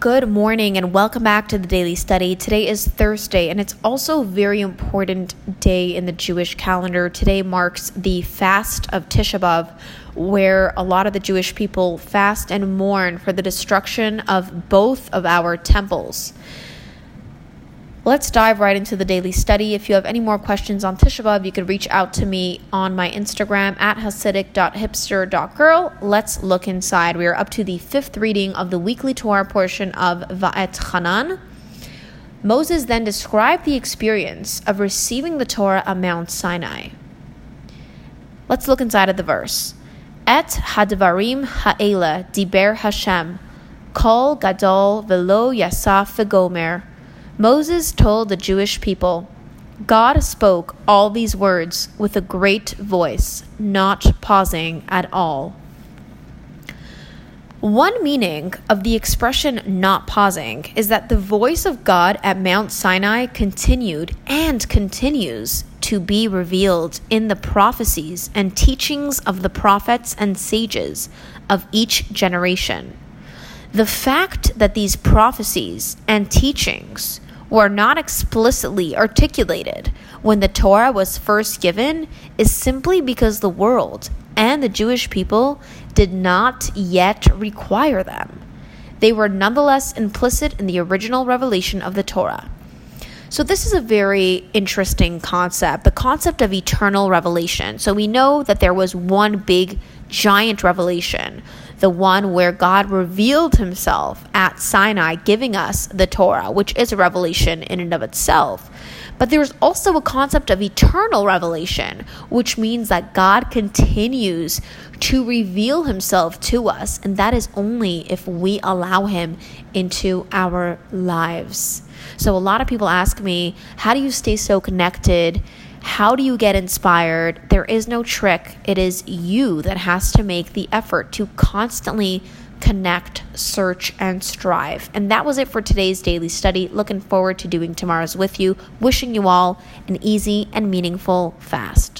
Good morning and welcome back to the daily study. Today is Thursday and it's also a very important day in the Jewish calendar. Today marks the fast of Tisha B'Av, where a lot of the Jewish people fast and mourn for the destruction of both of our temples. Let's dive right into the daily study. If you have any more questions on Tisha B'Av, you can reach out to me on my Instagram at hasidic.hipster.girl. Let's look inside. We are up to the fifth reading of the weekly Torah portion of Va'etchanan. Moses then described the experience of receiving the Torah on Mount Sinai. Let's look inside of the verse. Et hadvarim ha'ela diber Hashem, kol gadol velo yasaf v'gomer. Moses told the Jewish people, God spoke all these words with a great voice, not pausing at all. One meaning of the expression not pausing is that the voice of God at Mount Sinai continued and continues to be revealed in the prophecies and teachings of the prophets and sages of each generation. The fact that these prophecies and teachings were not explicitly articulated when the Torah was first given is simply because the world and the Jewish people did not yet require them. They were nonetheless implicit in the original revelation of the Torah. So, this is a very interesting concept the concept of eternal revelation. So, we know that there was one big, giant revelation, the one where God revealed himself at Sinai, giving us the Torah, which is a revelation in and of itself. But there's also a concept of eternal revelation, which means that God continues to reveal himself to us, and that is only if we allow him into our lives. So, a lot of people ask me, How do you stay so connected? How do you get inspired? There is no trick. It is you that has to make the effort to constantly connect, search, and strive. And that was it for today's daily study. Looking forward to doing tomorrow's with you. Wishing you all an easy and meaningful fast.